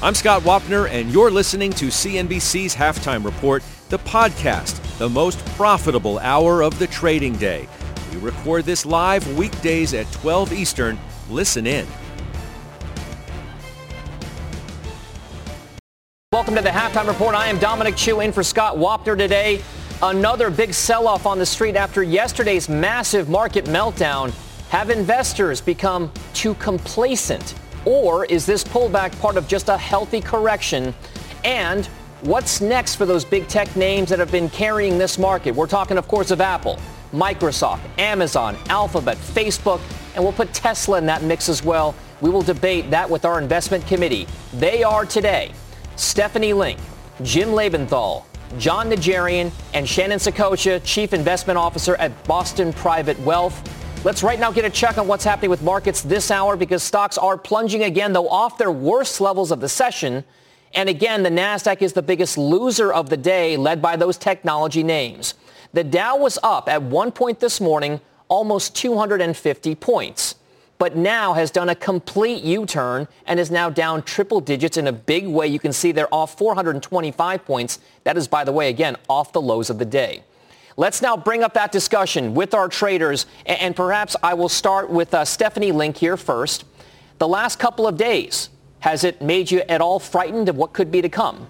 I'm Scott Wapner, and you're listening to CNBC's Halftime Report, the podcast, the most profitable hour of the trading day. We record this live weekdays at 12 Eastern. Listen in. Welcome to the Halftime Report. I am Dominic Chu in for Scott Wapner today. Another big sell-off on the street after yesterday's massive market meltdown. Have investors become too complacent? Or is this pullback part of just a healthy correction? And what's next for those big tech names that have been carrying this market? We're talking, of course, of Apple, Microsoft, Amazon, Alphabet, Facebook, and we'll put Tesla in that mix as well. We will debate that with our investment committee. They are today Stephanie Link, Jim Lebenthal, Jon Najarian, and Shannon Saccocia, Chief Investment Officer at Boston Private Wealth. Let's right now get a check on what's happening with markets this hour because stocks are plunging again, though off their worst levels of the session. And again, the NASDAQ is the biggest loser of the day, led by those technology names. The Dow was up at one point this morning, almost 250 points, but now has done a complete U-turn and is now down triple digits in a big way. You can see they're off 425 points. That is, by the way, again, off the lows of the day. Let's now bring up that discussion with our traders, and perhaps I will start with uh, Stephanie Link here first. The last couple of days, has it made you at all frightened of what could be to come?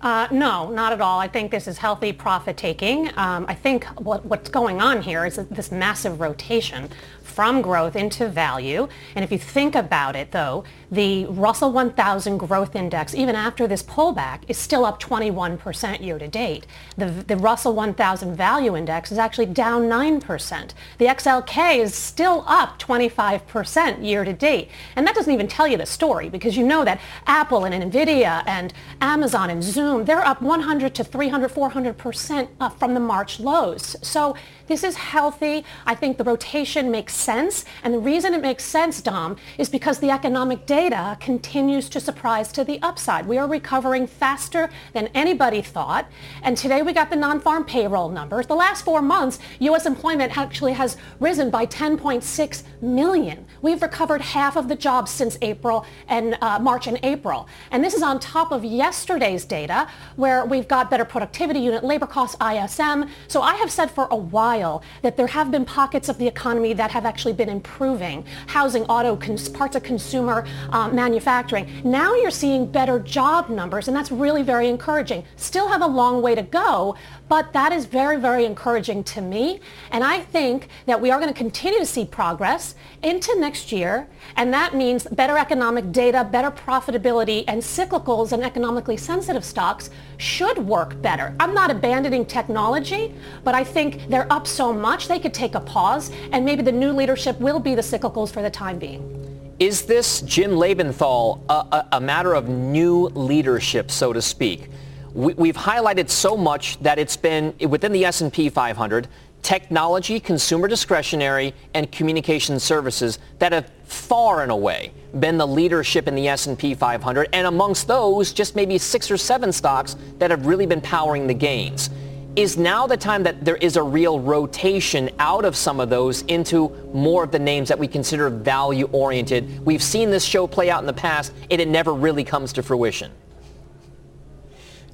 Uh, no, not at all. I think this is healthy profit taking. Um, I think what, what's going on here is this massive rotation from growth into value. And if you think about it, though, the Russell 1000 growth index, even after this pullback, is still up 21% year to date. The, the Russell 1000 value index is actually down 9%. The XLK is still up 25% year to date. And that doesn't even tell you the story because you know that Apple and Nvidia and Amazon and Zoom, they're up 100 to 300, 400% from the March lows. So this is healthy. I think the rotation makes sense. And the reason it makes sense, Dom, is because the economic data continues to surprise to the upside. We are recovering faster than anybody thought. And today we got the non-farm payroll numbers. The last four months, U.S. employment actually has risen by 10.6 million. We've recovered half of the jobs since April and uh, March and April. And this is on top of yesterday's data where we've got better productivity, unit labor costs, ISM. So I have said for a while that there have been pockets of the economy that have actually been improving. Housing, auto, cons- parts of consumer uh, manufacturing. Now you're seeing better job numbers, and that's really very encouraging. Still have a long way to go, but that is very, very encouraging to me. And I think that we are going to continue to see progress into next year. And that means better economic data, better profitability, and cyclicals and economically sensitive stocks should work better. I'm not abandoning technology, but I think they're up so much they could take a pause. And maybe the new leadership will be the cyclicals for the time being. Is this, Jim Lebenthal, a, a, a matter of new leadership, so to speak? We, have highlighted so much that it's been within the S&P 500, technology, consumer discretionary, and communication services that have far and away been the leadership in the S&P 500, and amongst those, just maybe six or seven stocks that have really been powering the gains. Is now the time that there is a real rotation out of some of those into more of the names that we consider value oriented? We've seen this show play out in the past, and it never really comes to fruition.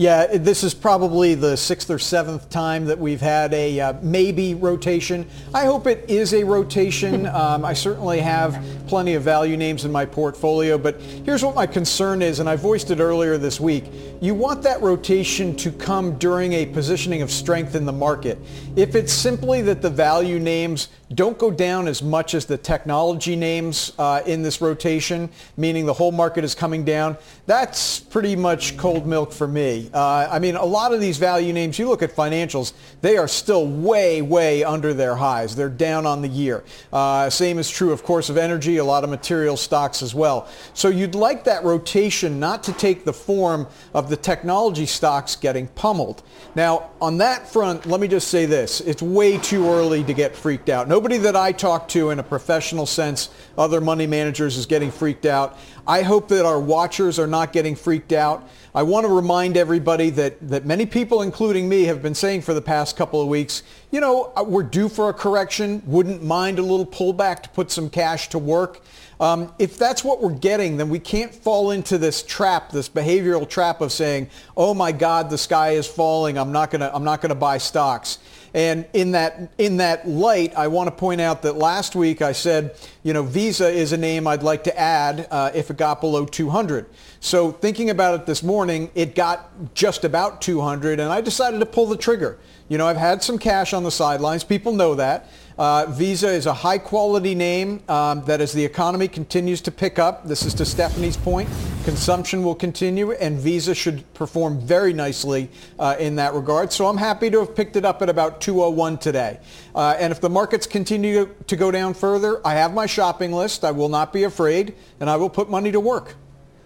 Yeah, this is probably the sixth or seventh time that we've had a uh, maybe rotation. I hope it is a rotation. Um, I certainly have plenty of value names in my portfolio, but here's what my concern is, and I voiced it earlier this week. You want that rotation to come during a positioning of strength in the market. If it's simply that the value names don't go down as much as the technology names uh, in this rotation, meaning the whole market is coming down, that's pretty much cold milk for me. Uh, I mean, a lot of these value names, you look at financials, they are still way, way under their highs. They're down on the year. Uh, same is true, of course, of energy, a lot of material stocks as well. So you'd like that rotation not to take the form of the technology stocks getting pummeled. Now, on that front, let me just say this. It's way too early to get freaked out. Nobody that I talk to in a professional sense, other money managers, is getting freaked out. I hope that our watchers are not getting freaked out. I want to remind everybody that, that many people, including me, have been saying for the past couple of weeks, you know, uh, we're due for a correction. Wouldn't mind a little pullback to put some cash to work. Um, if that's what we're getting, then we can't fall into this trap, this behavioral trap of saying, "Oh my God, the sky is falling. I'm not gonna, I'm not gonna buy stocks." And in that in that light, I want to point out that last week I said, you know, Visa is a name I'd like to add uh, if it got below 200. So thinking about it this morning, it got just about 200, and I decided to pull the trigger. You know, I've had some cash on the sidelines. People know that. Uh, Visa is a high quality name um, that as the economy continues to pick up, this is to Stephanie's point, consumption will continue and Visa should perform very nicely uh, in that regard. So I'm happy to have picked it up at about 201 today. Uh, and if the markets continue to go down further, I have my shopping list. I will not be afraid and I will put money to work.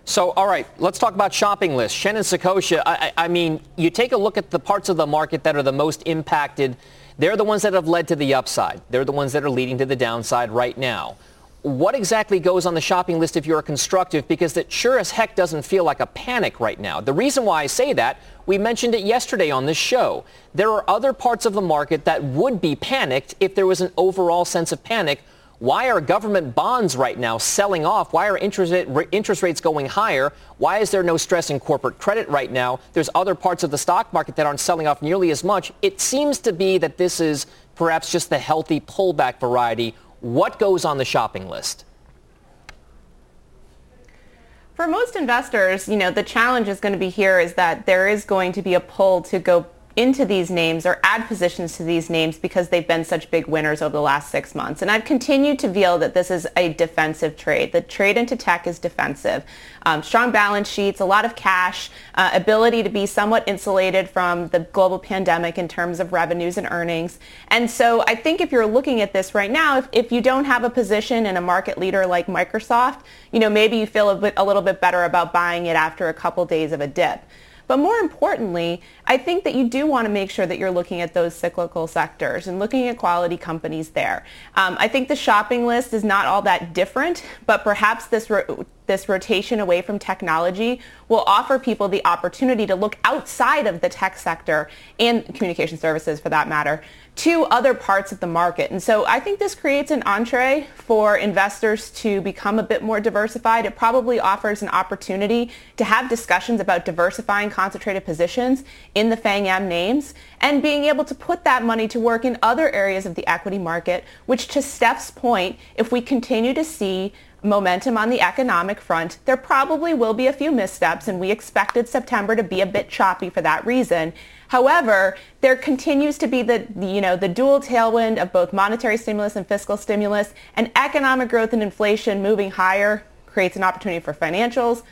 So, all right, let's talk about shopping lists. Shannon Saccocia, I, I, mean, you take a look at the parts of the market that are the most impacted they're the ones that have led to the upside. They're the ones that are leading to the downside right now. What exactly goes on the shopping list if you're constructive? Because it sure as heck doesn't feel like a panic right now. The reason why I say that, we mentioned it yesterday on this show. There are other parts of the market that would be panicked if there was an overall sense of panic why are government bonds right now selling off? Why are interest, rates going higher? Why is there no stress in corporate credit right now? There's other parts of the stock market that aren't selling off nearly as much. It seems to be that this is perhaps just the healthy pullback variety. What goes on the shopping list? For most investors, you know, the challenge is going to be here is that there is going to be a pull to go into these names or add positions to these names because they've been such big winners over the last six months. And I've continued to feel that this is a defensive trade. The trade into tech is defensive. Um, strong balance sheets, a lot of cash, uh, ability to be somewhat insulated from the global pandemic in terms of revenues and earnings. And so I think if you're looking at this right now, if, if you don't have a position in a market leader like Microsoft, you know, maybe you feel a, bit, a little bit better about buying it after a couple days of a dip. But more importantly, I think that you do want to make sure that you're looking at those cyclical sectors and looking at quality companies there. Um, I think the shopping list is not all that different, but perhaps this ro- this rotation away from technology will offer people the opportunity to look outside of the tech sector and communication services for that matter to other parts of the market. And so I think this creates an entree for investors to become a bit more diversified. It probably offers an opportunity to have discussions about diversifying concentrated positions in the FANG-M names and being able to put that money to work in other areas of the equity market, which to Steph's point, if we continue to see momentum on the economic front, there probably will be a few missteps, and we expected September to be a bit choppy for that reason. However, there continues to be the, you know, the dual tailwind of both monetary stimulus and fiscal stimulus, and economic growth and inflation moving higher creates an opportunity for financials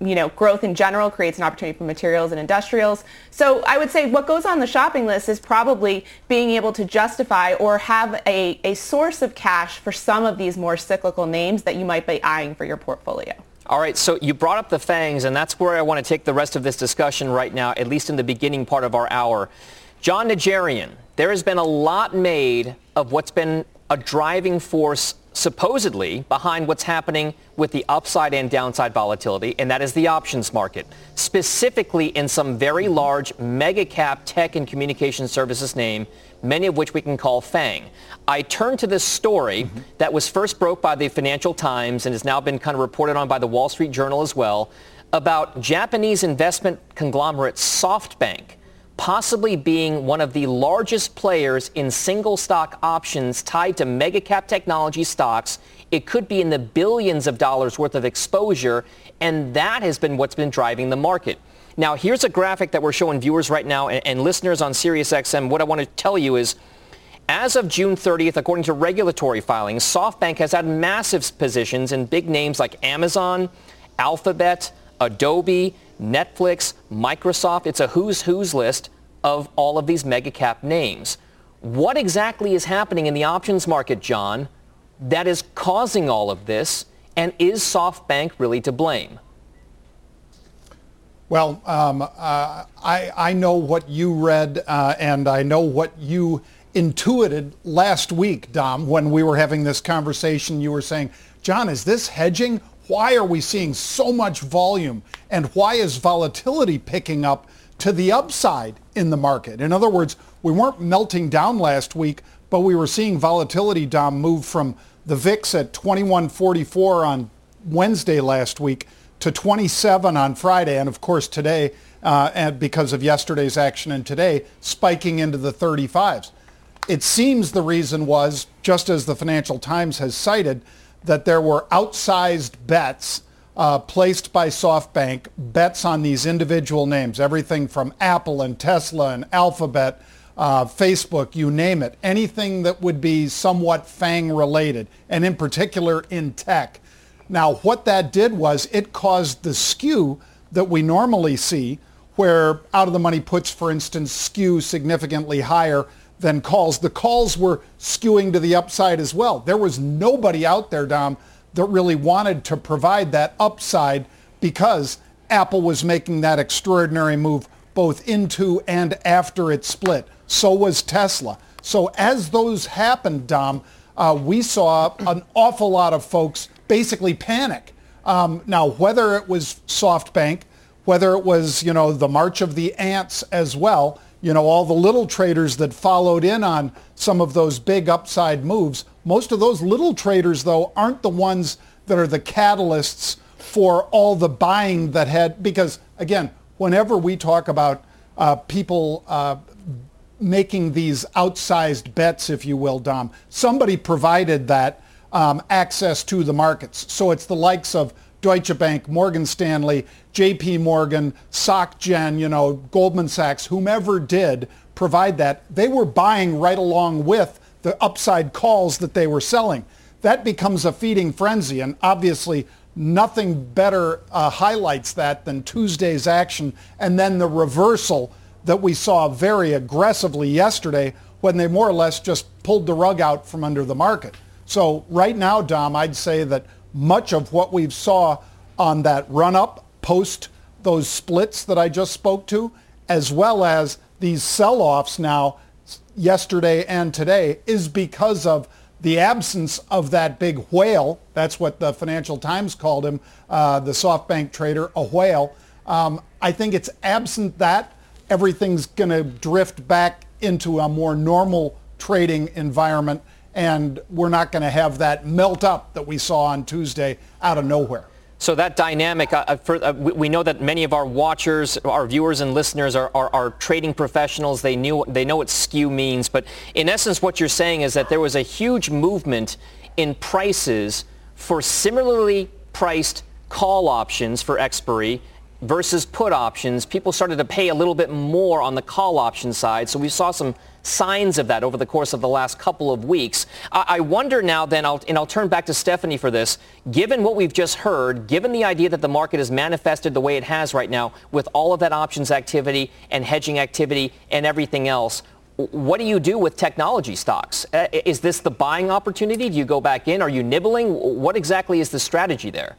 you know, growth in general creates an opportunity for materials and industrials. So I would say what goes on the shopping list is probably being able to justify or have a, a source of cash for some of these more cyclical names that you might be eyeing for your portfolio. All right, so you brought up the FANGs, and that's where I want to take the rest of this discussion right now, at least in the beginning part of our hour. Jon Najarian, there has been a lot made of what's been a driving force supposedly behind what's happening with the upside and downside volatility, and that is the options market, specifically in some very large mega cap tech and communication services name, many of which we can call FANG. I turn to this story mm-hmm. that was first broke by the Financial Times and has now been kind of reported on by the Wall Street Journal as well. about Japanese investment conglomerate SoftBank possibly being one of the largest players in single stock options tied to mega cap technology stocks. It could be in the billions of dollars worth of exposure, and that has been what's been driving the market. Now, here's a graphic that we're showing viewers right now and, and listeners on SiriusXM. What I want to tell you is as of June 30th, according to regulatory filings, SoftBank has had massive positions in big names like Amazon, Alphabet, Adobe, Netflix, Microsoft. It's a who's who's list of all of these mega cap names. What exactly is happening in the options market, John, that is causing all of this? And is SoftBank really to blame? Well, um, uh, I, I know what you read, uh, and I know what you intuited last week, Dom, when we were having this conversation. You were saying, John, is this hedging? Why are we seeing so much volume? And why is volatility picking up to the upside in the market? In other words, we weren't melting down last week, but we were seeing volatility, Dom, move from the VIX at 2144 on Wednesday last week to 27 on Friday. And of course, today, uh, and because of yesterday's action and today, spiking into the 35s. It seems the reason was, just as the Financial Times has cited, that there were outsized bets uh, placed by SoftBank, bets on these individual names, everything from Apple and Tesla and Alphabet, uh, Facebook, you name it, anything that would be somewhat FANG related, and in particular in tech. Now, what that did was it caused the skew that we normally see, where out of the money puts, for instance, skew significantly higher than calls. The calls were skewing to the upside as well. There was nobody out there, Dom, that really wanted to provide that upside because Apple was making that extraordinary move both into and after it split. So was Tesla. So as those happened, Dom, uh, we saw an awful lot of folks basically panic. Um, now, whether it was SoftBank, whether it was, you know, the march of the ants as well, you know, all the little traders that followed in on some of those big upside moves. Most of those little traders, though, aren't the ones that are the catalysts for all the buying that had, because again, whenever we talk about uh, people uh, making these outsized bets, if you will, Dom, somebody provided that um, access to the markets. So it's the likes of Deutsche Bank, Morgan Stanley, JP Morgan, SocGen, you know, Goldman Sachs, whomever did provide that, they were buying right along with the upside calls that they were selling. That becomes a feeding frenzy. And obviously, nothing better uh, highlights that than Tuesday's action and then the reversal that we saw very aggressively yesterday when they more or less just pulled the rug out from under the market. So right now, Dom, I'd say that much of what we've saw on that run up post those splits that I just spoke to, as well as these sell-offs now yesterday and today is because of the absence of that big whale. That's what the Financial Times called him, uh, the SoftBank trader, a whale. Um, I think it's absent that everything's going to drift back into a more normal trading environment and we're not going to have that melt up that we saw on Tuesday out of nowhere. So that dynamic, uh, uh for, uh, we know that many of our watchers, our viewers and listeners are, are, are, trading professionals. They, knew, they know what skew means. But in essence, what you're saying is that there was a huge movement in prices for similarly priced call options for expiry versus put options. People started to pay a little bit more on the call option side. So we saw some signs of that over the course of the last couple of weeks. I, wonder now then, I'll, and I'll turn back to Stephanie for this, given what we've just heard, given the idea that the market has manifested the way it has right now with all of that options activity and hedging activity and everything else, what do you do with technology stocks? Uh, is this the buying opportunity? Do you go back in? Are you nibbling? What exactly is the strategy there?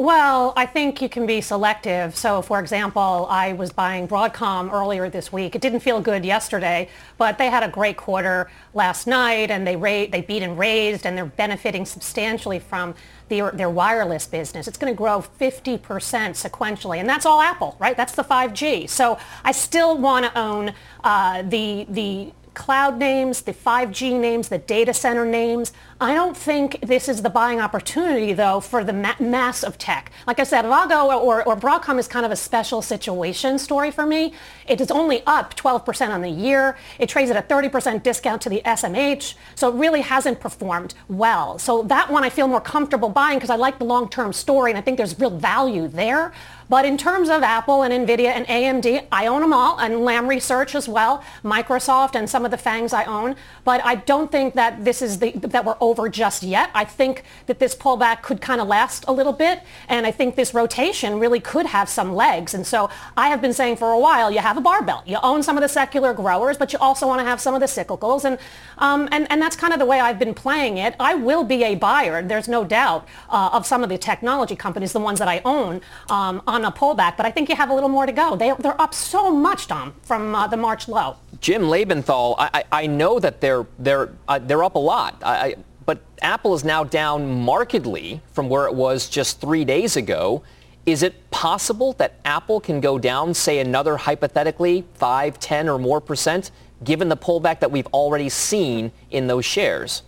Well, I think you can be selective. So, for example, I was buying Broadcom earlier this week. It didn't feel good yesterday, but they had a great quarter last night, and they ra- they beat and raised, and they're benefiting substantially from their, their wireless business. It's going to grow 50% sequentially, and that's all Apple, right? That's the 5G. So, I still want to own uh, the the cloud names, the 5G names, the data center names. I don't think this is the buying opportunity, though, for the ma- mass of tech. Like I said, Avago or, or Broadcom is kind of a special situation story for me. It is only up 12% on the year. It trades at a 30% discount to the SMH, so it really hasn't performed well. So that one I feel more comfortable buying because I like the long-term story and I think there's real value there. But in terms of Apple and NVIDIA and AMD, I own them all, and Lam Research as well, Microsoft and some of the FANGs I own. But I don't think that this is the, that we're over just yet. I think that this pullback could kind of last a little bit, and I think this rotation really could have some legs. And so I have been saying for a while, you have a barbell. You own some of the secular growers, but you also want to have some of the cyclicals, and um, and and that's kind of the way I've been playing it. I will be a buyer. There's no doubt uh, of some of the technology companies, the ones that I own. Um, on a pullback, but I think you have a little more to go. They, they're up so much, Tom, from uh, the March low. Jim Lebenthal, I, I know that they're, they're, uh, they're up a lot, I, but Apple is now down markedly from where it was just three days ago. Is it possible that Apple can go down, say, another hypothetically 5, 10 or more percent, given the pullback that we've already seen in those shares?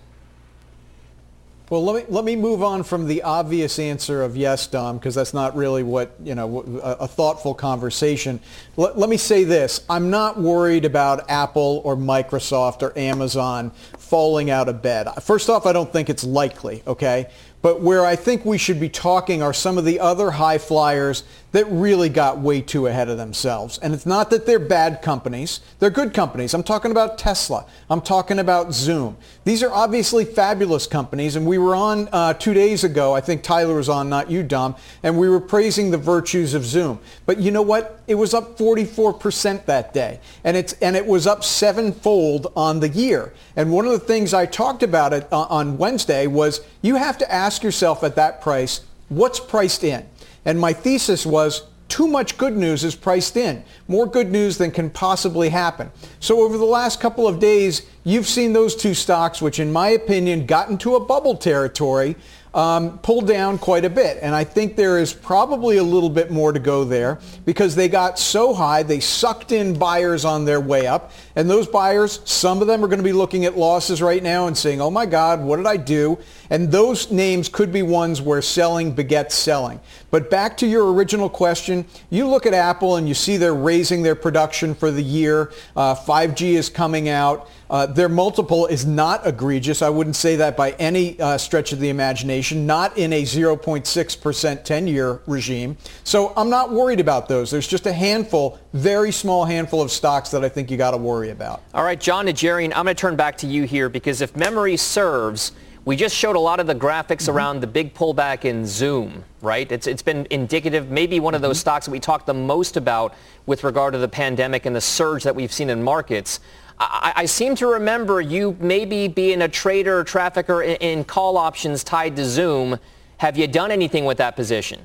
Well, let me let me move on from the obvious answer of yes, Dom, because that's not really what you know a, a thoughtful conversation. Let, let me say this: I'm not worried about Apple or Microsoft or Amazon falling out of bed. First off, I don't think it's likely. Okay, but where I think we should be talking are some of the other high flyers that really got way too ahead of themselves. And it's not that they're bad companies. They're good companies. I'm talking about Tesla. I'm talking about Zoom. These are obviously fabulous companies. And we were on uh, two days ago, I think Tyler was on, not you, Dom, and we were praising the virtues of Zoom. But you know what? It was up 44% that day. And, it's, and it was up sevenfold on the year. And one of the things I talked about it uh, on Wednesday was you have to ask yourself at that price, what's priced in? And my thesis was too much good news is priced in. More good news than can possibly happen. So over the last couple of days, you've seen those two stocks, which in my opinion got into a bubble territory um, pulled down quite a bit. And I think there is probably a little bit more to go there because they got so high, they sucked in buyers on their way up. And those buyers, some of them are going to be looking at losses right now and saying, oh my God, what did I do? And those names could be ones where selling begets selling. But back to your original question, you look at Apple and you see they're raising their production for the year. Uh, 5G is coming out. Uh, their multiple is not egregious. I wouldn't say that by any uh, stretch of the imagination, not in a 0.6% 10-year regime. So I'm not worried about those. There's just a handful, very small handful of stocks that I think you got to worry about. All right, Jon Najarian, I'm going to turn back to you here because if memory serves, we just showed a lot of the graphics mm-hmm. around the big pullback in Zoom, right? It's, it's been indicative, maybe one of those mm-hmm. stocks that we talked the most about with regard to the pandemic and the surge that we've seen in markets. I, I, seem to remember you maybe being a trader or trafficker in, in call options tied to Zoom. Have you done anything with that position?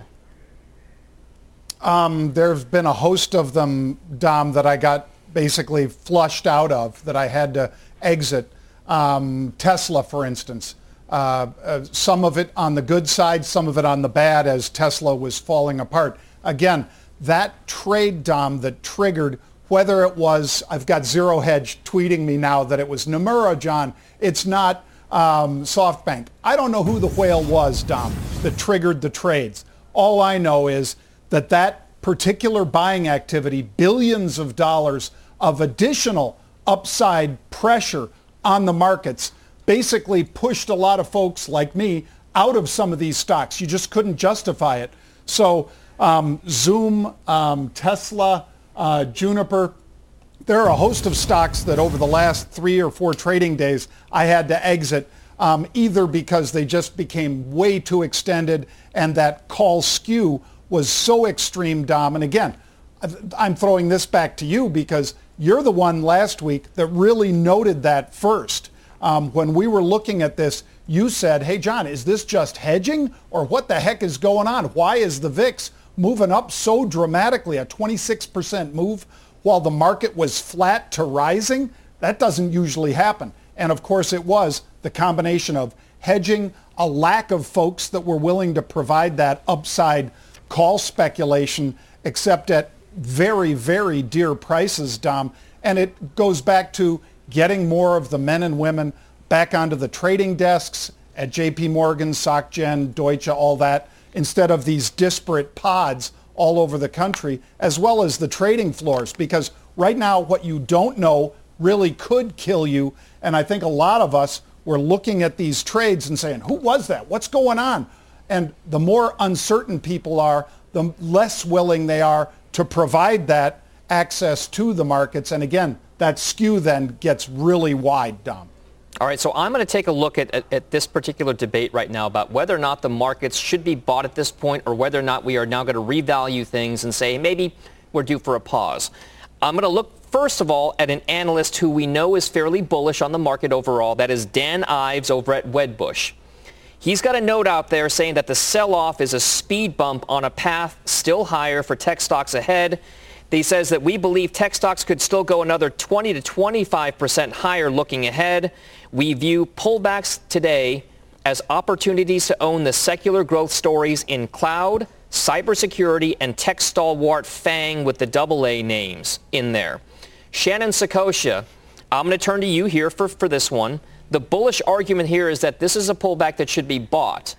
Um, there's been a host of them, Dom, that I got basically flushed out of, that I had to exit. Um, Tesla, for instance. Uh, uh, some of it on the good side, some of it on the bad as Tesla was falling apart. Again, that trade, Dom, that triggered whether it was, I've got Zero Hedge tweeting me now that it was Nomura, John. It's not um, SoftBank. I don't know who the whale was, Dom, that triggered the trades. All I know is that that particular buying activity, billions of dollars of additional upside pressure on the markets, basically pushed a lot of folks like me out of some of these stocks. You just couldn't justify it. So um, Zoom, um, Tesla, uh, Juniper. There are a host of stocks that over the last three or four trading days I had to exit um, either because they just became way too extended and that call skew was so extreme, Dom. And again, I'm throwing this back to you because you're the one last week that really noted that first. Um, when we were looking at this, you said, hey, John, is this just hedging or what the heck is going on? Why is the VIX moving up so dramatically, a 26% move while the market was flat to rising. That doesn't usually happen. And of course it was the combination of hedging, a lack of folks that were willing to provide that upside call speculation, except at very, very dear prices, Dom. And it goes back to getting more of the men and women back onto the trading desks at JP Morgan, SocGen, Deutsche, all that, instead of these disparate pods all over the country, as well as the trading floors. Because right now, what you don't know really could kill you. And I think a lot of us were looking at these trades and saying, who was that? What's going on? And the more uncertain people are, the less willing they are to provide that access to the markets. And again, that skew then gets really wide, Dom. All right, so I'm going to take a look at, at, at, this particular debate right now about whether or not the markets should be bought at this point or whether or not we are now going to revalue things and say maybe we're due for a pause. I'm going to look first of all at an analyst who we know is fairly bullish on the market overall. That is Dan Ives over at Wedbush. He's got a note out there saying that the sell-off is a speed bump on a path still higher for tech stocks ahead he says that we believe tech stocks could still go another 20 to 25% higher looking ahead. We view pullbacks today as opportunities to own the secular growth stories in cloud, cybersecurity, and tech stalwart FANG with the double A names in there. Shannon Saccocia, I'm going to turn to you here for, for this one. The bullish argument here is that this is a pullback that should be bought.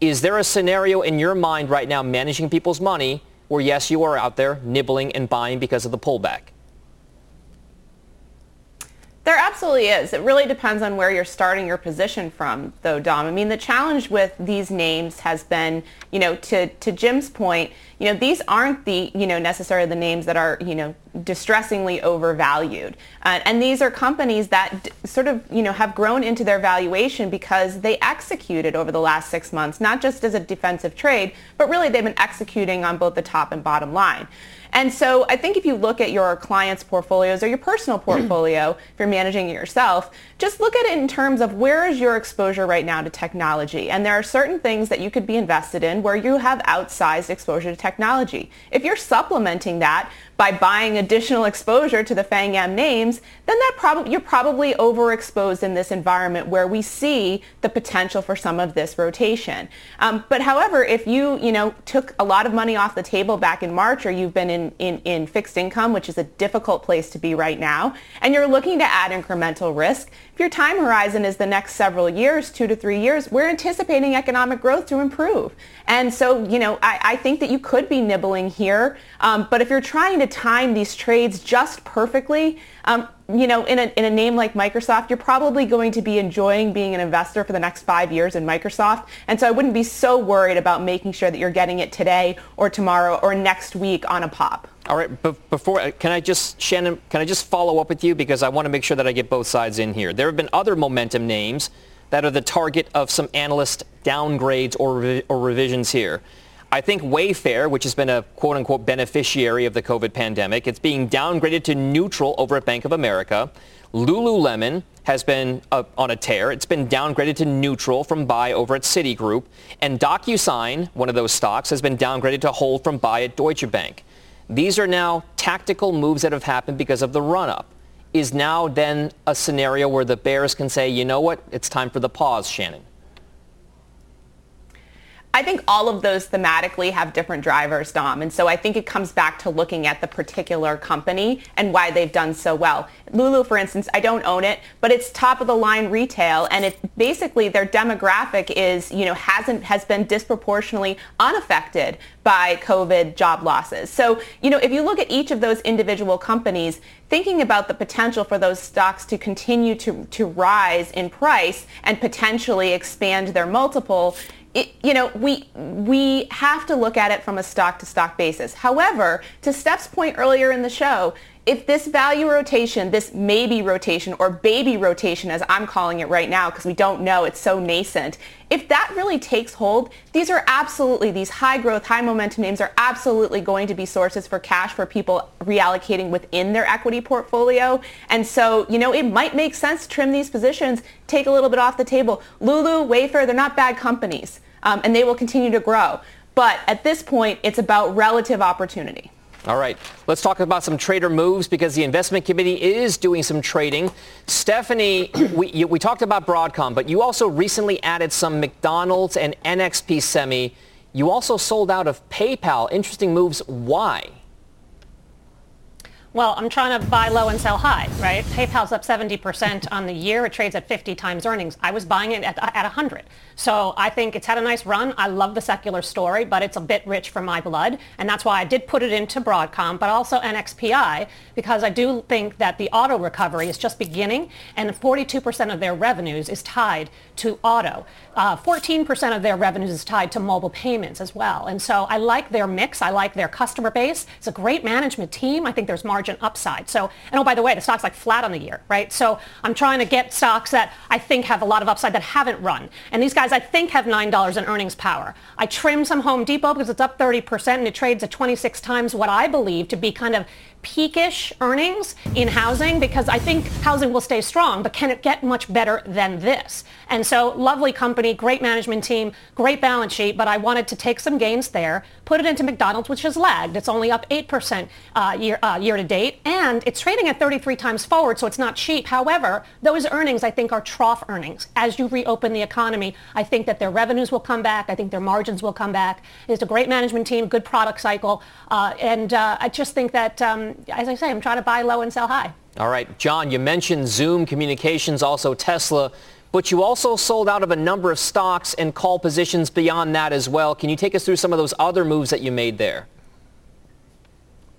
Is there a scenario in your mind right now managing people's money where yes, you are out there nibbling and buying because of the pullback? There absolutely is. It really depends on where you're starting your position from, though, Dom. I mean, the challenge with these names has been, you know, to, to Jim's point, you know, these aren't the, you know, necessarily the names that are, you know, distressingly overvalued. Uh, and these are companies that d- sort of, you know, have grown into their valuation because they executed over the last six months, not just as a defensive trade, but really they've been executing on both the top and bottom line. And so I think if you look at your clients' portfolios or your personal portfolio, if you're managing it yourself, just look at it in terms of where is your exposure right now to technology. And there are certain things that you could be invested in where you have outsized exposure to technology. If you're supplementing that by buying additional exposure to the FANGM names, then that prob- you're probably overexposed in this environment where we see the potential for some of this rotation. Um, but however, if you, you know, took a lot of money off the table back in March or you've been in, in, in fixed income, which is a difficult place to be right now, and you're looking to add incremental risk, if your time horizon is the next several years, two to three years, we're anticipating economic growth to improve. And so, you know, I, I think that you could be nibbling here. Um, but if you're trying to time these trades just perfectly, um, you know, in a, in a name like Microsoft, you're probably going to be enjoying being an investor for the next five years in Microsoft. And so I wouldn't be so worried about making sure that you're getting it today or tomorrow or next week on a pop. All right, before, uh, can I just, Shannon, can I just follow up with you because I want to make sure that I get both sides in here. There have been other momentum names that are the target of some analyst downgrades or, or revisions here. I think Wayfair, which has been a quote unquote beneficiary of the COVID pandemic, it's being downgraded to neutral over at Bank of America. Lululemon has been uh, on a tear. It's been downgraded to neutral from buy over at Citigroup. And DocuSign, one of those stocks, has been downgraded to hold from buy at Deutsche Bank. These are now tactical moves that have happened because of the run-up. Is now then a scenario where the bears can say, you know what, it's time for the pause, Shannon? I think all of those thematically have different drivers, Dom. And so I think it comes back to looking at the particular company and why they've done so well. Lulu, for instance, I don't own it, but it's top of the line retail. And it basically their demographic is, you know, hasn't, has been disproportionately unaffected by COVID job losses. So, you know, if you look at each of those individual companies, thinking about the potential for those stocks to continue to, to rise in price and potentially expand their multiple, it, you know, we we have to look at it from a stock to stock basis. However, to Steph's point earlier in the show, if this value rotation, this maybe rotation or baby rotation as I'm calling it right now because we don't know, it's so nascent, if that really takes hold, these are absolutely, these high growth, high momentum names are absolutely going to be sources for cash for people reallocating within their equity portfolio. And so, you know, it might make sense to trim these positions, take a little bit off the table. Lulu, Wayfair, they're not bad companies um, and they will continue to grow. But at this point, it's about relative opportunity. All right, let's talk about some trader moves because the investment committee is doing some trading. Stephanie, we, we talked about Broadcom, but you also recently added some McDonald's and NXP Semi. You also sold out of PayPal. Interesting moves. Why? Well, I'm trying to buy low and sell high, right? PayPal's up 70% on the year. It trades at 50 times earnings. I was buying it at, at 100. So I think it's had a nice run. I love the secular story, but it's a bit rich for my blood. And that's why I did put it into Broadcom, but also NXPI, because I do think that the auto recovery is just beginning, and 42% of their revenues is tied to auto. Uh, 14% of their revenues is tied to mobile payments as well. And so I like their mix. I like their customer base. It's a great management team. I think there's margin upside. So, and oh, by the way, the stock's like flat on the year, right? So I'm trying to get stocks that I think have a lot of upside that haven't run. And these guys, I think, have $9 in earnings power. I trim some Home Depot because it's up 30% and it trades at 26 times what I believe to be kind of peakish earnings in housing because I think housing will stay strong, but can it get much better than this? And so lovely company, great management team, great balance sheet, but I wanted to take some gains there, put it into McDonald's, which has lagged. It's only up 8% uh, year, uh, year to date, and it's trading at 33 times forward, so it's not cheap. However, those earnings I think are trough earnings. As you reopen the economy, I think that their revenues will come back. I think their margins will come back. It's a great management team, good product cycle, uh, and uh, I just think that um, as I say, I'm trying to buy low and sell high. All right, John, you mentioned Zoom Communications, also Tesla, but you also sold out of a number of stocks and call positions beyond that as well. Can you take us through some of those other moves that you made there?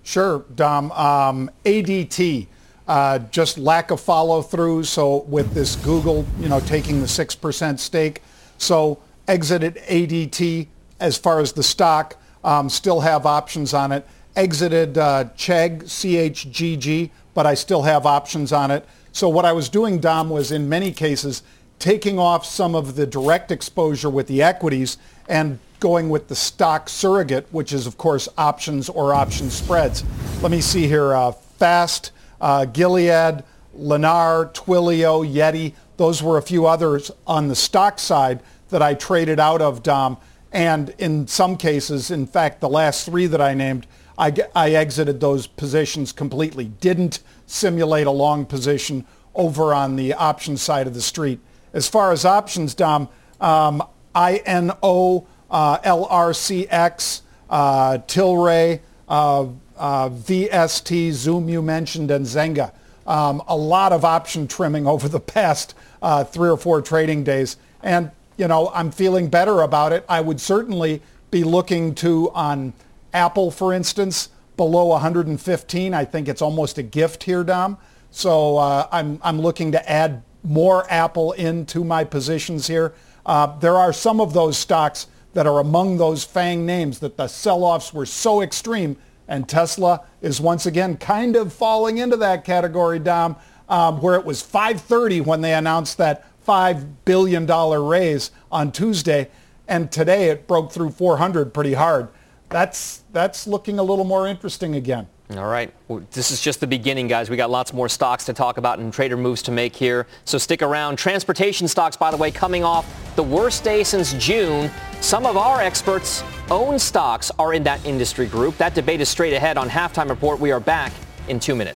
Sure, Dom. Um, ADT, uh, just lack of follow through. So with this Google, you know, taking the 6% stake. So exited ADT as far as the stock, um, still have options on it exited uh, Chegg, C-H-G-G, but I still have options on it. So what I was doing, Dom, was in many cases taking off some of the direct exposure with the equities and going with the stock surrogate, which is, of course, options or option spreads. Let me see here. Uh, Fast, uh, Gilead, Lennar, Twilio, Yeti. Those were a few others on the stock side that I traded out of, Dom. And in some cases, in fact, the last three that I named, I, I exited those positions completely. Didn't simulate a long position over on the option side of the street. As far as options, Dom, um, INO, uh, LRCX, uh, Tilray, uh, uh, VST, Zoom you mentioned, and Zynga. Um, a lot of option trimming over the past uh, three or four trading days. And, you know, I'm feeling better about it. I would certainly be looking to on Apple, for instance, below 115. I think it's almost a gift here, Dom. So uh, I'm, I'm looking to add more Apple into my positions here. Uh, there are some of those stocks that are among those FANG names that the sell-offs were so extreme, and Tesla is once again kind of falling into that category, Dom, um, where it was 530 when they announced that $5 billion raise on Tuesday, and today it broke through 400 pretty hard that's that's looking a little more interesting again. All right. Well, this is just the beginning, guys. We got lots more stocks to talk about and trader moves to make here. So stick around. Transportation stocks, by the way, coming off the worst day since June. Some of our experts' own stocks are in that industry group. That debate is straight ahead on Halftime Report. We are back in two minutes.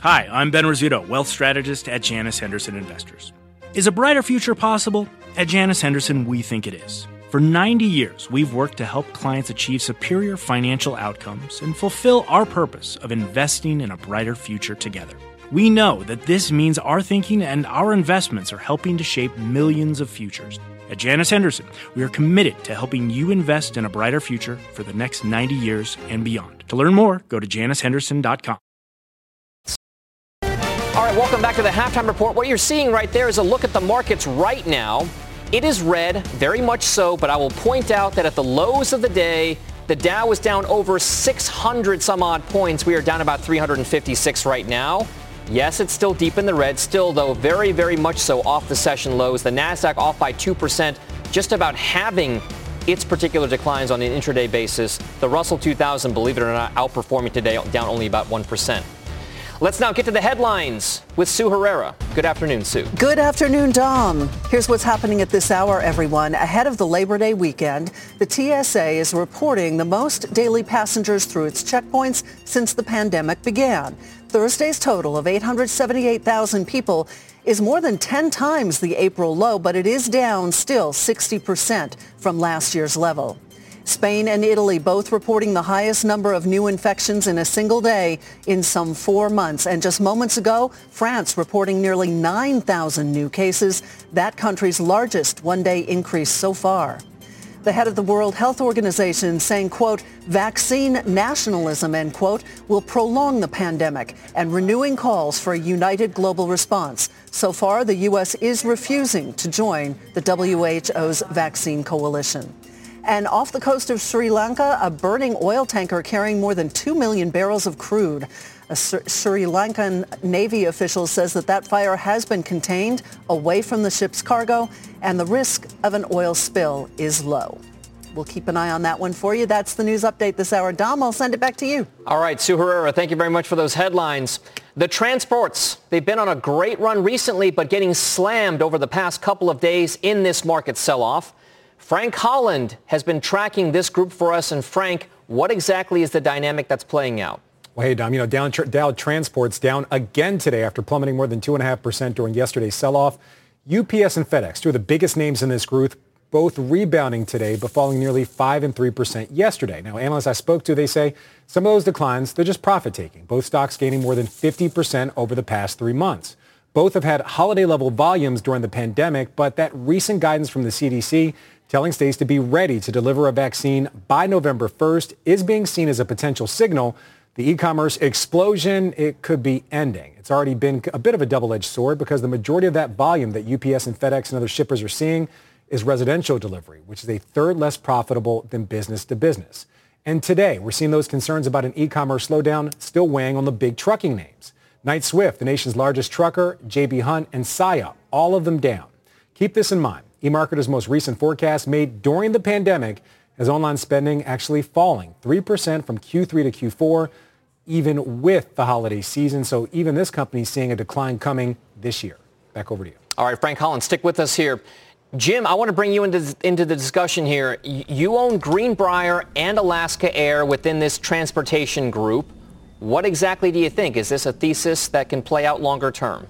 Hi, I'm Ben Rizzuto, wealth strategist at Janus Henderson Investors. Is a brighter future possible? At Janus Henderson, we think it is. For 90 years, we've worked to help clients achieve superior financial outcomes and fulfill our purpose of investing in a brighter future together. We know that this means our thinking and our investments are helping to shape millions of futures. At Janus Henderson, we are committed to helping you invest in a brighter future for the next 90 years and beyond. To learn more, go to janushenderson.com. All right, welcome back to the halftime report. What you're seeing right there is a look at the markets right now. It is red, very much so, but I will point out that at the lows of the day, the Dow was down over 600 some odd points. We are down about 356 right now. Yes, it's still deep in the red, still though very, very much so off the session lows. The Nasdaq off by 2%, just about having its particular declines on an intraday basis. The Russell 2000, believe it or not, outperforming today, down only about 1%. Let's now get to the headlines with Sue Herrera. Good afternoon, Sue. Good afternoon, Dom. Here's what's happening at this hour, everyone. Ahead of the Labor Day weekend, the TSA is reporting the most daily passengers through its checkpoints since the pandemic began. Thursday's total of 878,000 people is more than 10 times the April low, but it is down still 60% from last year's level. Spain and Italy both reporting the highest number of new infections in a single day in some four months. And just moments ago, France reporting nearly 9,000 new cases, that country's largest one-day increase so far the head of the World Health Organization saying, quote, vaccine nationalism, end quote, will prolong the pandemic and renewing calls for a united global response. So far, the U.S. is refusing to join the WHO's vaccine coalition. And off the coast of Sri Lanka, a burning oil tanker carrying more than 2 million barrels of crude. A Sri Lankan Navy official says that that fire has been contained away from the ship's cargo and the risk of an oil spill is low. We'll keep an eye on that one for you. That's the news update this hour. Dom, I'll send it back to you. All right, Sue Herrera, thank you very much for those headlines. The transports, they've been on a great run recently, but getting slammed over the past couple of days in this market sell-off. Frank Holland has been tracking this group for us. And Frank, what exactly is the dynamic that's playing out? Well, hey, Dom, you know, Dow, Dow Transport's down again today after plummeting more than 2.5% during yesterday's sell-off. UPS and FedEx, two of the biggest names in this group, both rebounding today, but falling nearly 5 and 3% yesterday. Now, analysts I spoke to, they say some of those declines, they're just profit-taking. Both stocks gaining more than 50% over the past three months. Both have had holiday-level volumes during the pandemic, but that recent guidance from the CDC telling states to be ready to deliver a vaccine by November 1st is being seen as a potential signal the e-commerce explosion, it could be ending. It's already been a bit of a double-edged sword because the majority of that volume that UPS and FedEx and other shippers are seeing is residential delivery, which is a third less profitable than business to business. And today, we're seeing those concerns about an e-commerce slowdown still weighing on the big trucking names. Knight Swift, the nation's largest trucker, J.B. Hunt, and Saia, all of them down. Keep this in mind. eMarketer's most recent forecast made during the pandemic has online spending actually falling 3% from Q3 to Q4 even with the holiday season. So even this company is seeing a decline coming this year. Back over to you. All right, Frank Holland, stick with us here. Jim, I want to bring you into, into the discussion here. You own Greenbrier and Alaska Air within this transportation group. What exactly do you think? Is this a thesis that can play out longer term?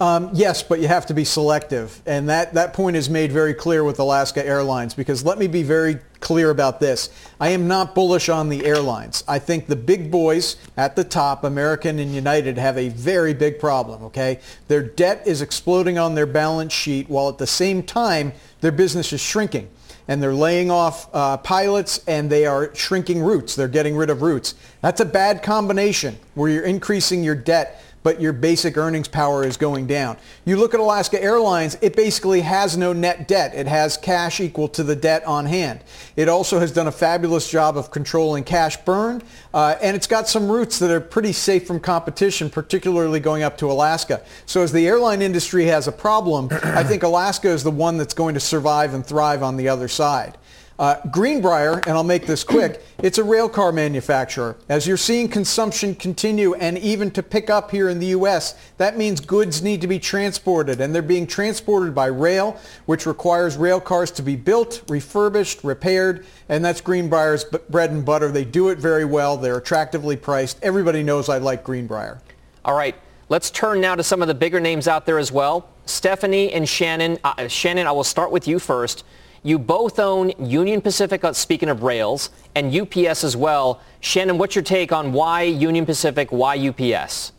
Um, yes, but you have to be selective. And that, that point is made very clear with Alaska Airlines because let me be very clear about this. I am not bullish on the airlines. I think the big boys at the top, American and United, have a very big problem, okay? Their debt is exploding on their balance sheet while at the same time their business is shrinking. And they're laying off uh, pilots and they are shrinking routes. They're getting rid of routes. That's a bad combination where you're increasing your debt but your basic earnings power is going down. You look at Alaska Airlines, it basically has no net debt. It has cash equal to the debt on hand. It also has done a fabulous job of controlling cash burn, uh, and it's got some routes that are pretty safe from competition, particularly going up to Alaska. So as the airline industry has a problem, I think Alaska is the one that's going to survive and thrive on the other side. Uh, Greenbrier, and I'll make this quick, it's a rail car manufacturer. As you're seeing consumption continue and even to pick up here in the U.S., that means goods need to be transported, and they're being transported by rail, which requires rail cars to be built, refurbished, repaired, and that's Greenbrier's bread and butter. They do it very well. They're attractively priced. Everybody knows I like Greenbrier. All right. Let's turn now to some of the bigger names out there as well. Stephanie and Shannon. Uh, Shannon, I will start with you first. You both own Union Pacific, uh, speaking of rails, and UPS as well. Shannon, what's your take on why Union Pacific, why UPS?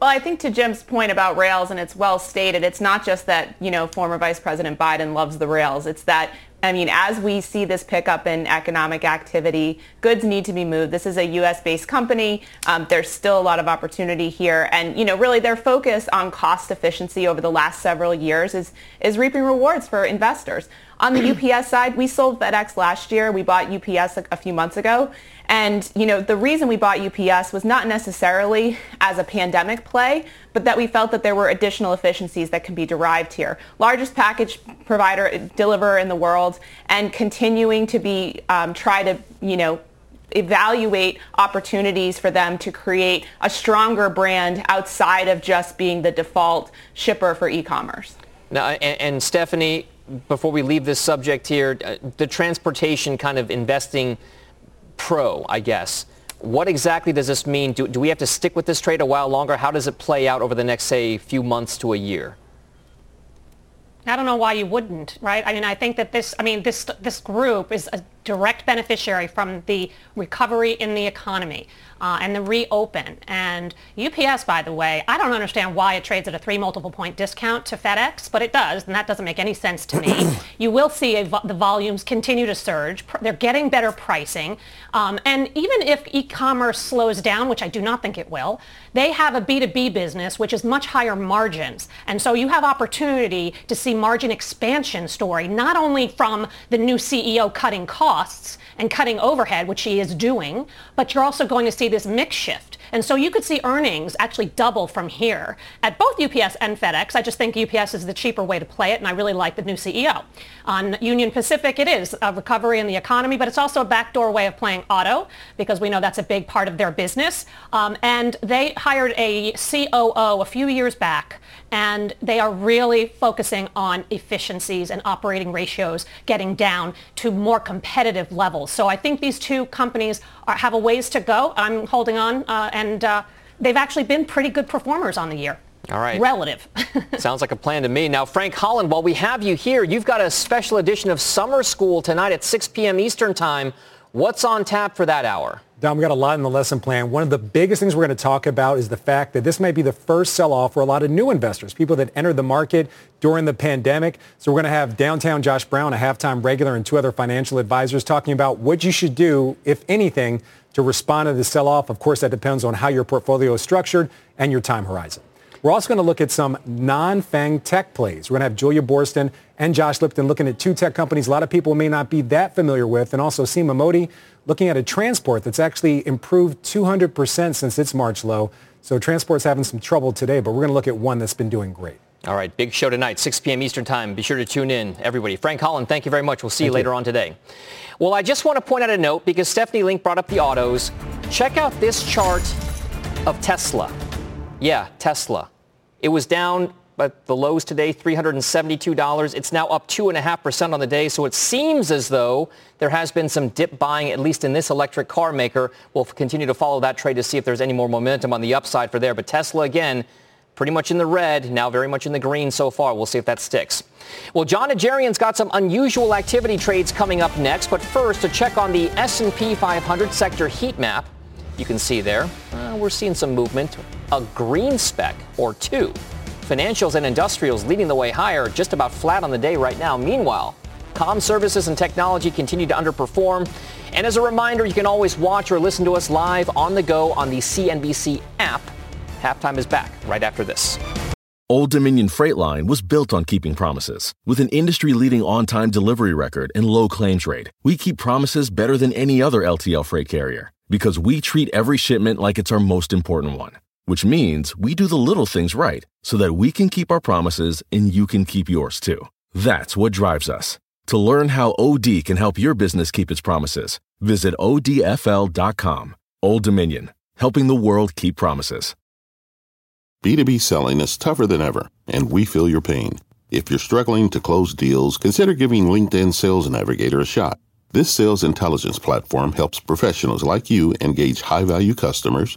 Well, I think to Jim's point about rails, and it's well stated, it's not just that, you know, former Vice President Biden loves the rails. It's that I mean, as we see this pickup in economic activity, goods need to be moved. This is a U.S.-based company. Um, there's still a lot of opportunity here. And, you know, really their focus on cost efficiency over the last several years is, is reaping rewards for investors. On the UPS side, we sold FedEx last year. We bought UPS a, a few months ago. And, you know, the reason we bought UPS was not necessarily as a pandemic play, but that we felt that there were additional efficiencies that can be derived here. Largest package provider, deliverer in the world, and continuing to be, um, try to, you know, evaluate opportunities for them to create a stronger brand outside of just being the default shipper for e-commerce. Now, and, and Stephanie, before we leave this subject here, uh, the transportation kind of investing pro, I guess. What exactly does this mean? Do, do we have to stick with this trade a while longer? How does it play out over the next, say, few months to a year? I don't know why you wouldn't, right? I mean, I think that this, I mean, this this group is a direct beneficiary from the recovery in the economy uh, and the reopen. And UPS, by the way, I don't understand why it trades at a three multiple point discount to FedEx, but it does, and that doesn't make any sense to me. you will see vo- the volumes continue to surge. They're getting better pricing. Um, and even if e-commerce slows down, which I do not think it will, they have a B2B business, which is much higher margins. And so you have opportunity to see margin expansion story, not only from the new CEO cutting costs, and cutting overhead, which he is doing, but you're also going to see this mix shift. And so you could see earnings actually double from here at both UPS and FedEx. I just think UPS is the cheaper way to play it, and I really like the new CEO. On Union Pacific, it is a recovery in the economy, but it's also a backdoor way of playing auto because we know that's a big part of their business. Um, and they hired a COO a few years back and they are really focusing on efficiencies and operating ratios getting down to more competitive levels. So I think these two companies are, have a ways to go. I'm holding on, uh, and uh, they've actually been pretty good performers on the year. All right. Relative. Sounds like a plan to me. Now, Frank Holland, while we have you here, you've got a special edition of Summer School tonight at 6 p.m. Eastern Time. What's on tap for that hour? Dom, we got a lot in the lesson plan. One of the biggest things we're going to talk about is the fact that this might be the first sell-off for a lot of new investors, people that entered the market during the pandemic. So we're going to have downtown Josh Brown, a halftime regular, and two other financial advisors talking about what you should do, if anything, to respond to the sell-off. Of course, that depends on how your portfolio is structured and your time horizon. We're also going to look at some non-FANG tech plays. We're going to have Julia Boorstin and Josh Lipton looking at two tech companies a lot of people may not be that familiar with, and also Seema Modi looking at a transport that's actually improved 200% since its March low. So transport's having some trouble today, but we're going to look at one that's been doing great. All right, big show tonight, 6 p.m. Eastern Time. Be sure to tune in, everybody. Frank Holland, thank you very much. We'll see you later on today. Well, I just want to point out a note because Stephanie Link brought up the autos. Check out this chart of Tesla. Yeah, Tesla. It was down at the lows today, $372. It's now up 2.5% on the day, so it seems as though there has been some dip buying, at least in this electric car maker. We'll continue to follow that trade to see if there's any more momentum on the upside for there. But Tesla, again, pretty much in the red, now very much in the green so far. We'll see if that sticks. Well, Jon Najarian's got some unusual activity trades coming up next, but first to check on the S&P 500 sector heat map. You can see there, uh, we're seeing some movement, a green speck or two. Financials and industrials leading the way higher, just about flat on the day right now. Meanwhile, com services and technology continue to underperform. And as a reminder, you can always watch or listen to us live on the go on the CNBC app. Halftime is back right after this. Old Dominion Freight Line was built on keeping promises. With an industry-leading on-time delivery record and low claims rate, we keep promises better than any other LTL freight carrier because we treat every shipment like it's our most important one which means we do the little things right so that we can keep our promises and you can keep yours too. That's what drives us. To learn how OD can help your business keep its promises, visit odfl.com. Old Dominion, helping the world keep promises. B2B selling is tougher than ever, and we feel your pain. If you're struggling to close deals, consider giving LinkedIn Sales Navigator a shot. This sales intelligence platform helps professionals like you engage high value customers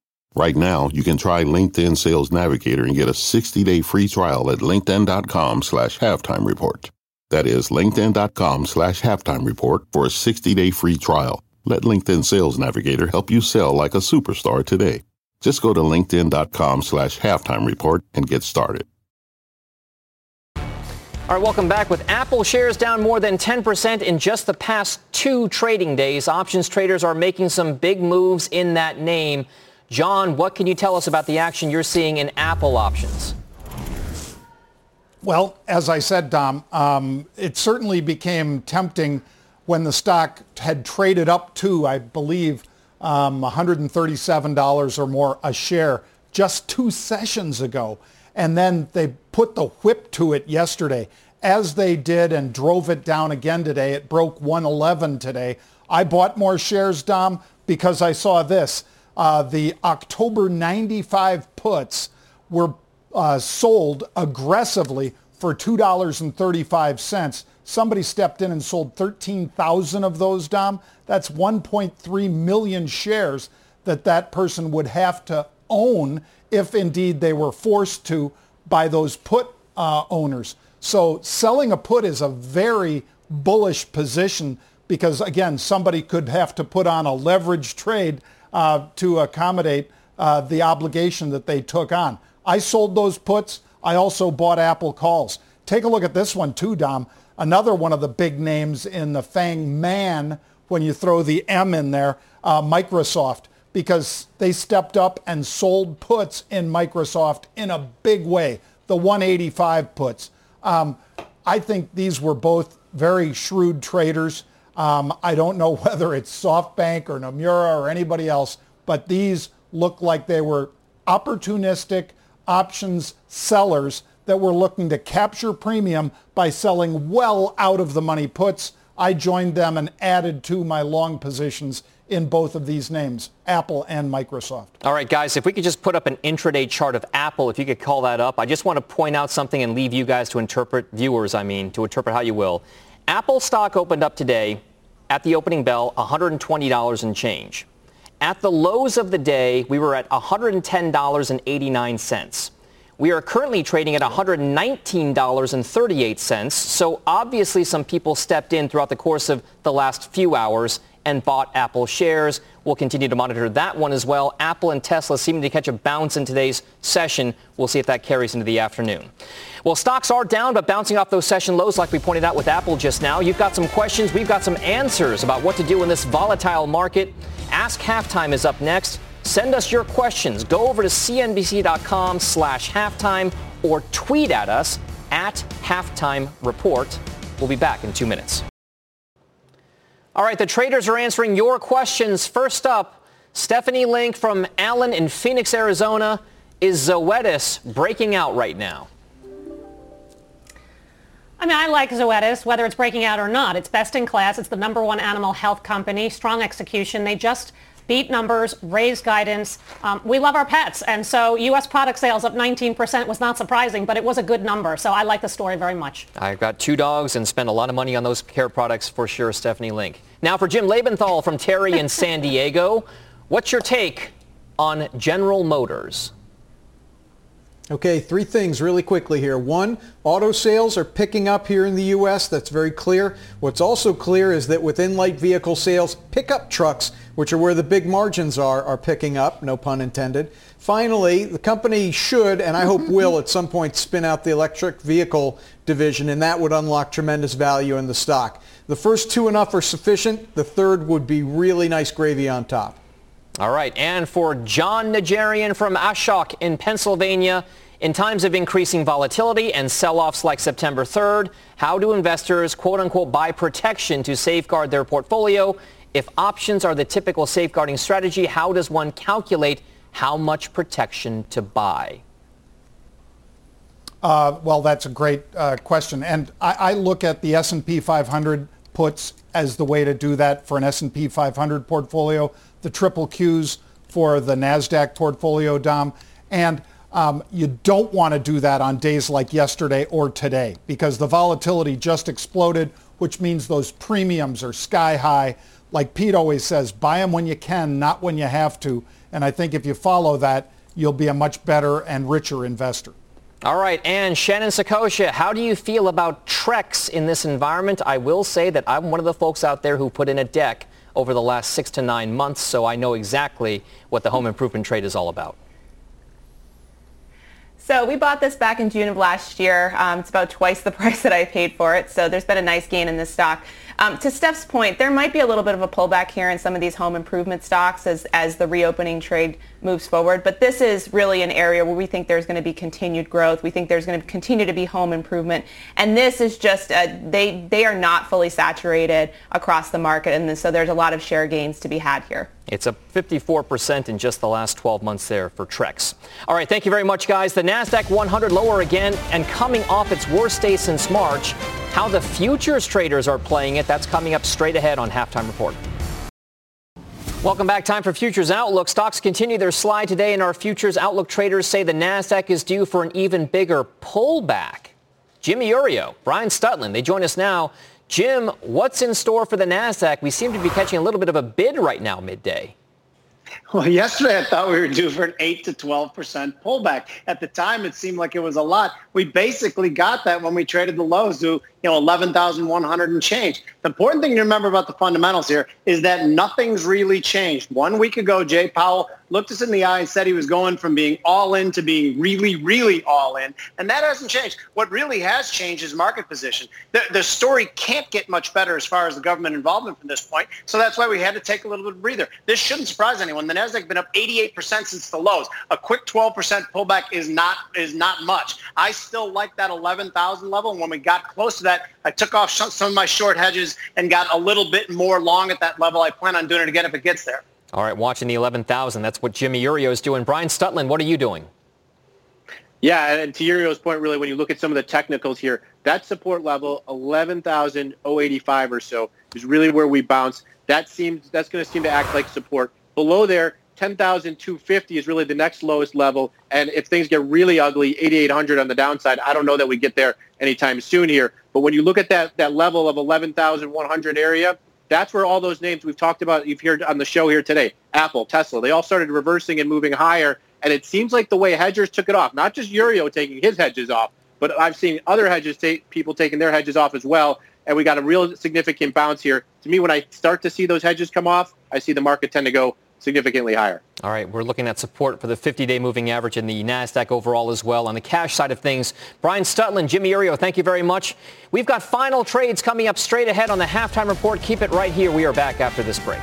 Right now, you can try LinkedIn Sales Navigator and get a 60-day free trial at linkedin.com slash halftime report. That is linkedin.com slash halftime report for a 60-day free trial. Let LinkedIn Sales Navigator help you sell like a superstar today. Just go to linkedin.com slash halftime report and get started. All right, welcome back. With Apple shares down more than 10% in just the past two trading days, options traders are making some big moves in that name. Jon, what can you tell us about the action you're seeing in Apple options? Well, as I said, Dom, um, it certainly became tempting when the stock had traded up to, I believe, um, $137 or more a share just two sessions ago. And then they put the whip to it yesterday, as they did and drove it down again today. It broke 111 today, I bought more shares, Dom, because I saw this. Uh, the October 95 puts were uh, sold aggressively for $2.35. Somebody stepped in and sold 13,000 of those, Dom. That's 1.3 million shares that that person would have to own if indeed they were forced to by those put uh, owners. So selling a put is a very bullish position because, again, somebody could have to put on a leverage trade uh, to accommodate uh, the obligation that they took on. I sold those puts. I also bought Apple calls. Take a look at this one too, Dom. Another one of the big names in the FANG man when you throw the M in there, uh, Microsoft, because they stepped up and sold puts in Microsoft in a big way, the 185 puts. Um, I think these were both very shrewd traders. Um, I don't know whether it's SoftBank or Nomura or anybody else, but these look like they were opportunistic options sellers that were looking to capture premium by selling well out of the money puts. I joined them and added to my long positions in both of these names, Apple and Microsoft. All right, guys, if we could just put up an intraday chart of Apple, if you could call that up. I just want to point out something and leave you guys to interpret, viewers, I mean, to interpret how you will. Apple stock opened up today at the opening bell, $120 and change. At the lows of the day, we were at $110.89. We are currently trading at $119.38. So obviously some people stepped in throughout the course of the last few hours and bought Apple shares. We'll continue to monitor that one as well. Apple and Tesla seeming to catch a bounce in today's session. We'll see if that carries into the afternoon. Well, stocks are down, but bouncing off those session lows like we pointed out with Apple just now. You've got some questions. We've got some answers about what to do in this volatile market. Ask Halftime is up next. Send us your questions. Go over to cnbc.com slash halftime or tweet at us at halftime report. We'll be back in two minutes. All right, the traders are answering your questions. First up, Stephanie Link from Allen in Phoenix, Arizona. Is Zoetis breaking out right now? I mean, I like Zoetis, whether it's breaking out or not. It's best in class. It's the number one animal health company, strong execution. They just beat numbers, raised guidance. Um, we love our pets. And so U.S. product sales up 19% was not surprising, but it was a good number. So I like the story very much. I've got two dogs and spend a lot of money on those care products for sure, Stephanie Link. Now for Jim Lebenthal from Terry in San Diego. What's your take on General Motors? Okay, three things really quickly here. One, auto sales are picking up here in the U.S. That's very clear. What's also clear is that within light vehicle sales, pickup trucks, which are where the big margins are, are picking up, no pun intended. Finally, the company should, and I hope will at some point, spin out the electric vehicle division, and that would unlock tremendous value in the stock. The first two enough are sufficient. The third would be really nice gravy on top. All right, and for Jon Najarian from Ashok in Pennsylvania, in times of increasing volatility and sell-offs like September 3rd, how do investors quote-unquote buy protection to safeguard their portfolio? If options are the typical safeguarding strategy, how does one calculate how much protection to buy? Uh, well, that's a great uh, question, and I, I, look at the S&P 500 puts as the way to do that for an S&P 500 portfolio, the triple Qs for the Nasdaq portfolio, Dom, and um, you don't want to do that on days like yesterday or today because the volatility just exploded, which means those premiums are sky high. Like Pete always says, buy them when you can, not when you have to. And I think if you follow that, you'll be a much better and richer investor. All right, and Shannon Saccocia, how do you feel about Trex in this environment? I will say that I'm one of the folks out there who put in a deck over the last six to nine months, so I know exactly what the home improvement trade is all about. So we bought this back in June of last year. Um, it's about twice the price that I paid for it. So there's been a nice gain in this stock. Um, to Steph's point, there might be a little bit of a pullback here in some of these home improvement stocks as, as the reopening trade moves forward. But this is really an area where we think there's going to be continued growth. We think there's going to continue to be home improvement. And this is just, a, they, they are not fully saturated across the market. And so there's a lot of share gains to be had here. It's up 54% in just the last 12 months there for Trex. All right, thank you very much, guys. The NASDAQ 100 lower again and coming off its worst day since March. How the futures traders are playing it, that's coming up straight ahead on Halftime Report. Welcome back. Time for Futures Outlook. Stocks continue their slide today, and our Futures Outlook traders say the NASDAQ is due for an even bigger pullback. Jimmy Iuorio, Brian Stutland, they join us now. Jim, what's in store for the NASDAQ? We seem to be catching a little bit of a bid right now midday. Well, yesterday I thought we were due for an 8 to 12% pullback. At the time, it seemed like it was a lot. We basically got that when we traded the lows to you know, 11,100 and change. The important thing to remember about the fundamentals here is that nothing's really changed. One week ago, Jay Powell looked us in the eye and said he was going from being all in to being really, really all in. And that hasn't changed. What really has changed is market position. The, the story can't get much better as far as the government involvement from this point. So that's why we had to take a little bit of breather. This shouldn't surprise anyone. The Nasdaq has been up 88% since the lows. A quick 12% pullback is not is not much. I still like that 11,000 level. And when we got close to that, that. I took off some of my short hedges and got a little bit more long at that level. I plan on doing it again if it gets there. All right, watching the 11,000. That's what Jimmy Iuorio is doing. Brian Stutland, what are you doing? Yeah, and to Iuorio's point, really, when you look at some of the technicals here, that support level, 11,085 or so, is really where we bounce. That seems that's going to seem to act like support. Below there, 10,250 is really the next lowest level. And if things get really ugly, 8,800 on the downside, I don't know that we get there anytime soon here. But when you look at that, that level of 11,100 area, that's where all those names we've talked about, you've heard on the show here today, Apple, Tesla, they all started reversing and moving higher. And it seems like the way hedgers took it off, not just Iuorio taking his hedges off, but I've seen other hedges take people taking their hedges off as well. And we got a real significant bounce here. To me, when I start to see those hedges come off, I see the market tend to go significantly higher. All right, we're looking at support for the 50-day moving average in the NASDAQ overall as well. On the cash side of things, Brian Stutland, Jimmy Iuorio, thank you very much. We've got final trades coming up straight ahead on the halftime report. Keep it right here. We are back after this break.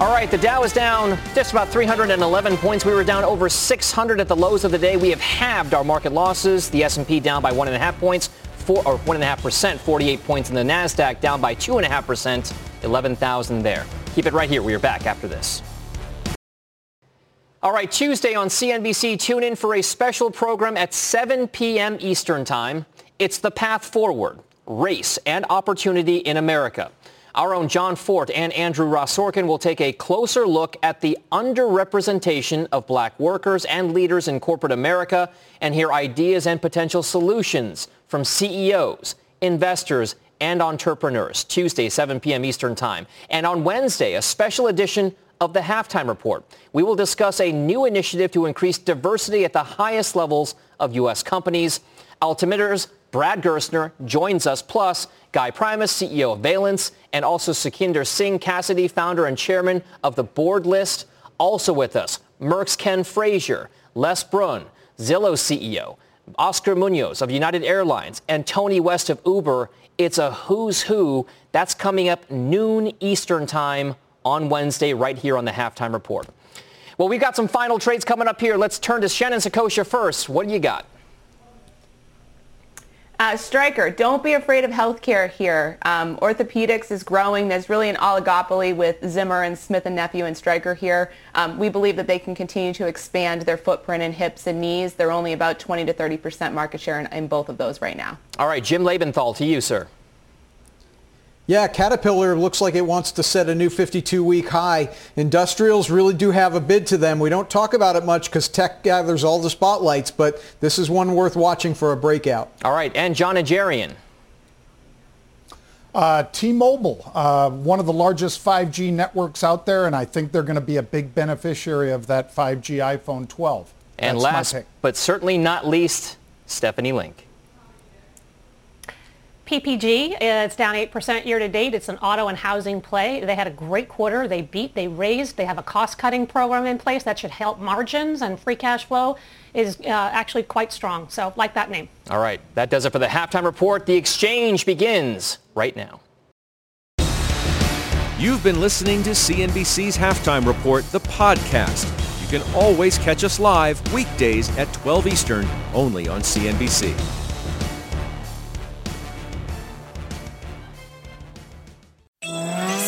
All right, the Dow is down just about 311 points. We were down over 600 at the lows of the day. We have halved our market losses. The S&P down by one and a half points, four or one and a half percent, 48 points, in the Nasdaq down by two and a half percent, 11,000 there. Keep it right here. We are back after this. All right, Tuesday on CNBC, tune in for a special program at 7 p.m. Eastern Time. It's The Path Forward, Race and Opportunity in America. Our own Jon Fortt and Andrew Ross Sorkin will take a closer look at the underrepresentation of black workers and leaders in corporate America and hear ideas and potential solutions from CEOs, investors, and entrepreneurs, Tuesday, 7 p.m. Eastern Time. And on Wednesday, a special edition of the Halftime Report. We will discuss a new initiative to increase diversity at the highest levels of U.S. companies. Altimeter's Brad Gerstner joins us, plus Guy Primus, CEO of Valence, and also Sukhinder Singh Cassidy, founder and chairman of the board list. Also with us, Merck's Ken Frazier, Les Brun, Zillow CEO, Oscar Munoz of United Airlines, and Tony West of Uber, it's a who's who. That's coming up noon Eastern time on Wednesday right here on the Halftime Report. Well, we've got some final trades coming up here. Let's turn to Shannon Saccocia first. What do you got? Uh, Stryker, don't be afraid of healthcare here. Um, orthopedics is growing. There's really an oligopoly with Zimmer and Smith and Nephew and Stryker here. Um, we believe that they can continue to expand their footprint in hips and knees. They're only about 20 to 30 percent market share in, in both of those right now. All right, Jim Lebenthal, to you, sir. Yeah, Caterpillar looks like it wants to set a new 52-week high. Industrials really do have a bid to them. We don't talk about it much because tech gathers all the spotlights, but this is one worth watching for a breakout. All right, and Jon Najarian. Uh, T-Mobile, uh, one of the largest 5G networks out there, and I think they're going to be a big beneficiary of that 5G iPhone 12. And That's last but certainly not least, Stephanie Link. PPG, it's down 8% year to date. It's an auto and housing play. They had a great quarter. They beat, they raised. They have a cost-cutting program in place that should help margins and free cash flow is uh, actually quite strong. So like that name. All right. That does it for the halftime report. The exchange begins right now. You've been listening to CNBC's Halftime Report, the podcast. You can always catch us live weekdays at 12 Eastern, only on CNBC.